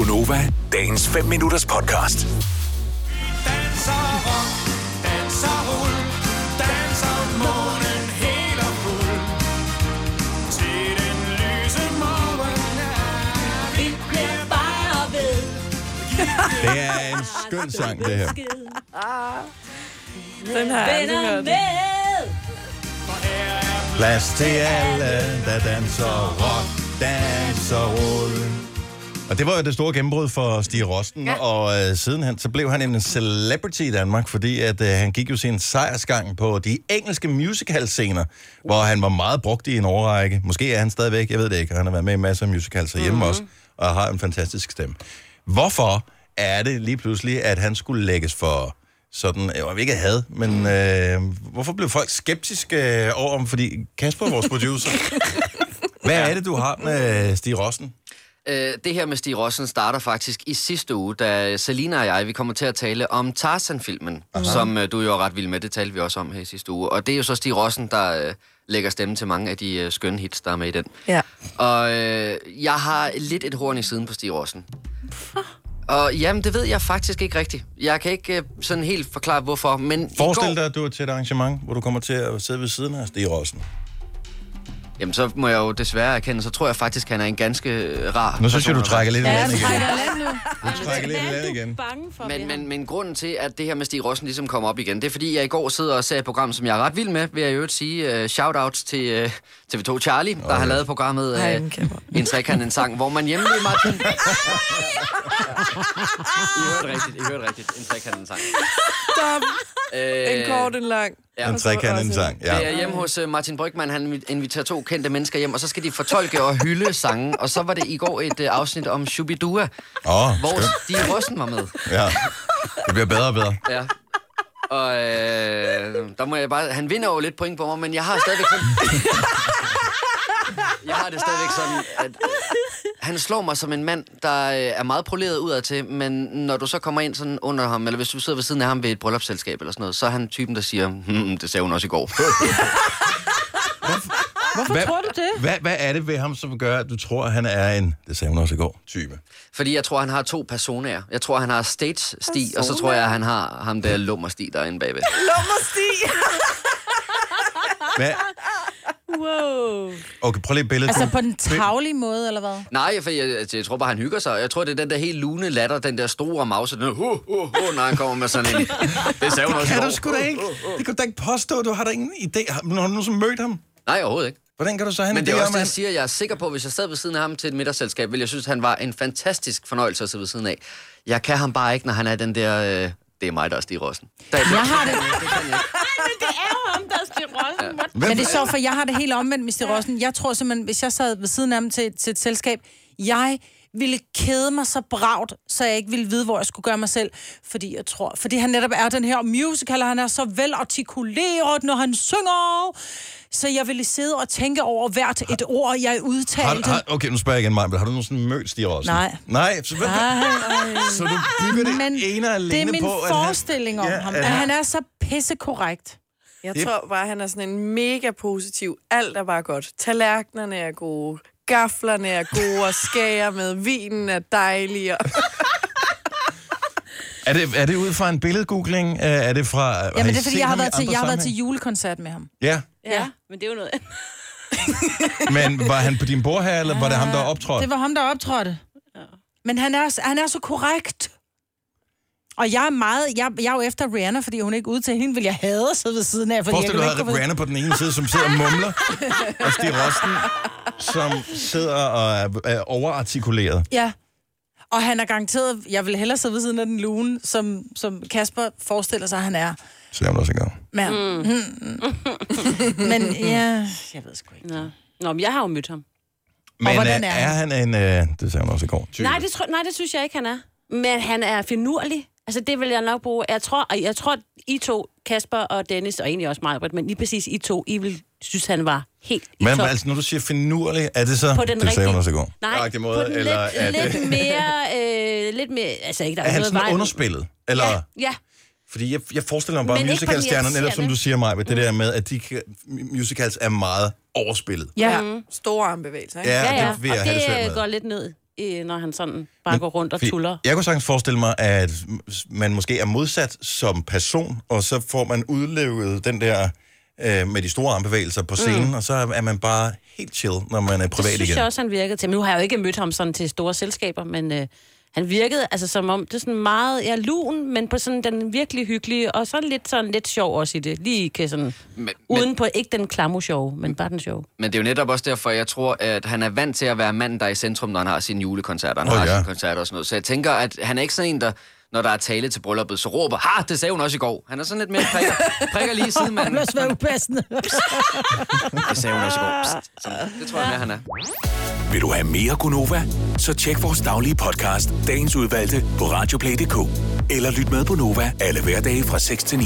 Gunova, dagens 5 minutters podcast. Danser rock, danser rul, danser månen helt og fuld. Til den lyse morgen er vi bliver bare ved. Det er en skøn sang, det her. Den har jeg aldrig hørt. Plads til alle, der danser rock, danser rull. Og det var jo det store gennembrud for Stig Rosten, ja. og øh, siden han, så blev han en celebrity i Danmark, fordi at, øh, han gik jo sin sejrsgang på de engelske musical-scener, hvor han var meget brugt i en årrække. Måske er han stadigvæk, jeg ved det ikke, han har været med i masser af musicals hjemme mm-hmm. også, og har en fantastisk stemme. Hvorfor er det lige pludselig, at han skulle lægges for sådan, jeg vil ikke had, men øh, hvorfor blev folk skeptiske øh, over ham? Fordi Kasper, vores producer, hvad er det, du har med Stig Rossen? Øh, det her med Stig Rossen starter faktisk i sidste uge, da Selina og jeg, vi kommer til at tale om Tarzan-filmen, som øh, du jo er ret vild med, det talte vi også om her i sidste uge. Og det er jo så Stig Rossen, der øh, lægger stemme til mange af de øh, skønne hits, der er med i den. Ja. Og øh, jeg har lidt et horn i siden på Stig Rossen. Og jamen, det ved jeg faktisk ikke rigtigt. Jeg kan ikke øh, sådan helt forklare, hvorfor, men Forestil går... dig, at du er til et arrangement, hvor du kommer til at sidde ved siden af Stig Rossen. Jamen, så må jeg jo desværre erkende, så tror jeg faktisk, han er en ganske øh, rar Nu synes jeg, du trækker lidt i Ja, land igen. trækker land nu. Du trækker lidt i land igen. bange for Men, men, men grunden til, at det her med Stig Rossen ligesom kommer op igen, det er fordi, jeg i går sidder og ser et program, som jeg er ret vild med, vil jeg i øvrigt sige. Uh, shout-out til uh, TV2 Charlie, der har lavet programmet Ej, uh, en kæmper. En trekant, en sang, hvor man hjemme i Martin... I hørte rigtigt, I hørte rigtigt. En trekant, en sang. Stop. Øh, kort, en lang. Ja. En trekant, en sang. Det er Ja. hjemme hos uh, Martin Brygman, han inviterer to kendte mennesker hjem, og så skal de fortolke og hylde sange. Og så var det i går et uh, afsnit om Shubidua, Åh, hvor skønt. Stig Rossen var med. Ja. Det bliver bedre og bedre. Ja. Og øh, der må jeg bare... Han vinder jo lidt point på mig, men jeg har stadigvæk sådan... jeg har det stadigvæk sådan, at han slår mig som en mand, der øh, er meget poleret udad til, men når du så kommer ind sådan under ham, eller hvis du sidder ved siden af ham ved et bryllupsselskab eller sådan noget, så er han typen, der siger, hmm, det sagde hun også i går. Hvorfor Hvad- tror du det? Hvad, hvad er det ved ham, som gør, at du tror, at han er en, det sagde hun også i går, type? Fordi jeg tror, han har to personer. Jeg tror, han har stage-sti, og så tror jeg, han har ham der lummer-sti derinde bagved. Lummerstig. Hvad? Wow. Okay, prøv lige et billede. Altså på den tavlige måde, eller hvad? Nej, for jeg, altså, jeg tror bare, han hygger sig. Jeg tror, det er den der helt lune latter, den der store mause, den der, hu, hu, hu, når han kommer med sådan en... Det sagde hun også Kan du sgu da ikke? Det kan du da ikke påstå. Du har da ingen idé. Har har du nogensinde mødt ham? Nej, overhovedet ikke. Hvordan kan du så have en Men det er også det, jeg siger. Jeg er sikker på, at hvis jeg sad ved siden af ham til et middagsselskab, ville jeg synes, at han var en fantastisk fornøjelse at sidde ved siden af. Jeg kan ham bare ikke, når han er den der... Øh, det er mig, der er Stig Rossen. Der, Jeg har det, det jeg. Hvem- men det er så, for jeg har det helt omvendt, Mr. Rossen. Jeg tror simpelthen, hvis jeg sad ved siden af ham til, til et selskab, jeg ville kede mig så bragt, så jeg ikke ville vide, hvor jeg skulle gøre mig selv. Fordi jeg tror, fordi han netop er den her musical, og han er så velartikuleret, når han synger. Så jeg ville sidde og tænke over hvert et ord, jeg Har, udtalte. har, okay, nu spørger jeg igen mig, men har du nogensinde mødt Stig Rossen? Nej. Nej, så, hvad, Nej, så du bygger det men ene alene det er min på, at han- forestilling om Ja, ham, at han er så pissekorrekt. Jeg Det- tror bare, han er sådan en mega positiv. Alt er bare godt. Tallerkenerne er gode. Gaflerne er gode og skærer med. Vinen er dejlig. Og... Er det, er det ud fra en billedgoogling? Øh, Er det fra... Ja, men det er fordi, jeg har, været til, jeg har været til julekoncert med ham. Ja, Ja, men det er jo noget andet. men var han på din bord her, eller var det ham, der optrådte? Det var ham, der optrådte. Men han er, han er så korrekt. Og jeg er meget... Jeg, jeg er jo efter Rihanna, fordi hun ikke udtaler hende, vil jeg have at sidde ved siden af. Fordi Forestil dig, jeg du ikke Rihanna på den ene side, som sidder og mumler, og Stig Rosten, som sidder og er, er overartikuleret. Ja. Og han er garanteret... Jeg vil hellere sidde ved siden af den lune, som, som Kasper forestiller sig, han er. Så jeg også engang. Men, mm. men ja... Jeg ved sgu ikke. Nå. Nå, men jeg har jo mødt ham. Men hvordan øh, er er han en... Øh, det sagde hun også i går. Type. Nej det, tror, nej, det synes jeg ikke, han er. Men han er finurlig. Altså, det vil jeg nok bruge. Jeg tror, og jeg tror I to, Kasper og Dennis, og egentlig også mig, men lige præcis I to, I vil synes, han var helt i Men top. altså, når du siger finurlig, er det så... På den det sagde hun rigtige- også i går. Nej, måde, på den eller lidt, er lidt det... mere... Øh, lidt mere... Altså, ikke, der Er han noget sådan vej- underspillet? Eller... Ja, ja. Fordi jeg, jeg forestiller mig bare Men ikke på den musicalstjerner, netop som du siger mig, det der med, at de kan, musicals er meget overspillet. Ja. Ja. Store armbevægelser, ikke? Ja, Ja, ja. det vil jeg og have det det svært øh, med. går lidt ned øh, når han sådan bare går rundt og tuller. Jeg kunne sagtens forestille mig, at man måske er modsat som person, og så får man udlevet den der øh, med de store armbevægelser på scenen, mm. og så er man bare helt chill, når man er Det privat synes igen. jeg også, han virkede til. Men nu har jeg jo ikke mødt ham sådan til store selskaber, men øh, han virkede altså som om, det er sådan meget, ja, lun, men på sådan den virkelig hyggelige, og så lidt sådan lidt sjov også i det. Lige kan sådan, Men, uden men, på ikke den klamme sjov, men bare den sjov. men det er jo netop også derfor, jeg tror, at han er vant til at være manden, der er i centrum, når han har sine julekoncerter. Han Åh, har ja. sine koncerter og sådan noget. Så jeg tænker, at han er ikke sådan en, der når der er tale til brylluppet, så råber, ha, det sagde hun også i går. Han er sådan lidt mere prikker, prikker lige i sidemanden. Det bliver upassende. Det sagde hun også i går. Psst. Så det tror jeg mere, han er. Vil du have mere Gunova? Så tjek vores daglige podcast, dagens udvalgte, på radioplay.dk. Eller lyt med på Nova alle hverdage fra 6 til 9.